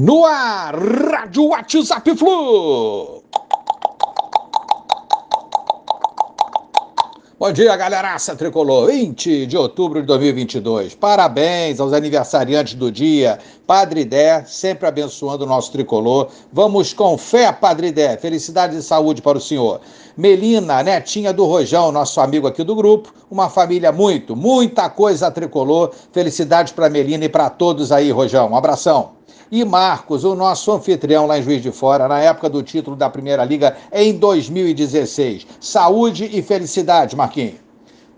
No ar, Rádio WhatsApp Flu. Bom dia, galeraça tricolor. 20 de outubro de 2022. Parabéns aos aniversariantes do dia. Padre Dé, sempre abençoando o nosso tricolor. Vamos com fé, Padre Dé. Felicidade e saúde para o senhor. Melina, netinha do Rojão, nosso amigo aqui do grupo. Uma família muito, muita coisa tricolor. Felicidade para Melina e para todos aí, Rojão. Um abração. E Marcos, o nosso anfitrião lá em Juiz de Fora, na época do título da Primeira Liga em 2016. Saúde e felicidade, Marquinhos.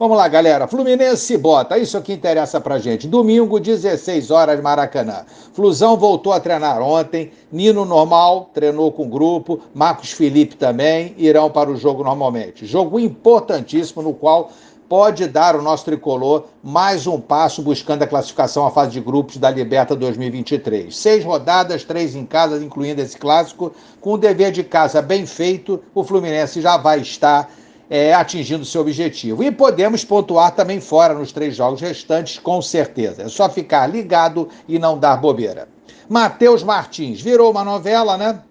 Vamos lá, galera. Fluminense bota, isso que interessa pra gente. Domingo, 16 horas, Maracanã. Flusão voltou a treinar ontem. Nino normal, treinou com o grupo. Marcos Felipe também irão para o jogo normalmente. Jogo importantíssimo no qual pode dar o nosso tricolor mais um passo buscando a classificação à fase de grupos da Liberta 2023. Seis rodadas, três em casa, incluindo esse clássico. Com o dever de casa bem feito, o Fluminense já vai estar é, atingindo seu objetivo. E podemos pontuar também fora nos três jogos restantes, com certeza. É só ficar ligado e não dar bobeira. Matheus Martins, virou uma novela, né?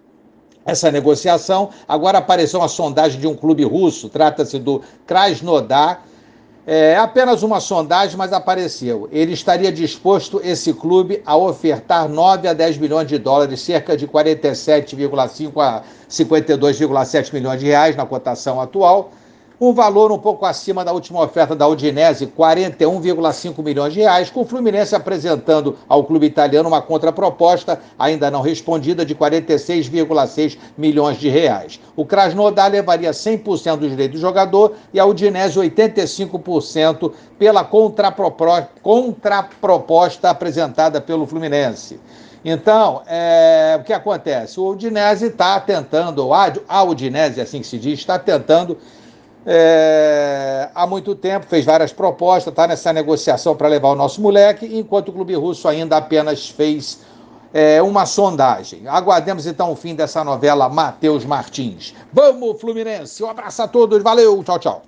essa negociação. Agora apareceu uma sondagem de um clube russo, trata-se do Krasnodar, é apenas uma sondagem, mas apareceu. Ele estaria disposto, esse clube, a ofertar 9 a 10 milhões de dólares, cerca de 47,5 a 52,7 milhões de reais na cotação atual, um valor um pouco acima da última oferta da Udinese, 41,5 milhões de reais, com o Fluminense apresentando ao clube italiano uma contraproposta ainda não respondida de 46,6 milhões de reais. O Krasnodar levaria 100% dos direitos do jogador e a Udinese 85% pela contraproposta apresentada pelo Fluminense. Então, é, o que acontece? O Udinese está tentando, a Udinese, assim que se diz, está tentando é, há muito tempo, fez várias propostas, está nessa negociação para levar o nosso moleque, enquanto o Clube Russo ainda apenas fez é, uma sondagem. Aguardemos então o fim dessa novela Matheus Martins. Vamos, Fluminense! Um abraço a todos, valeu, tchau, tchau.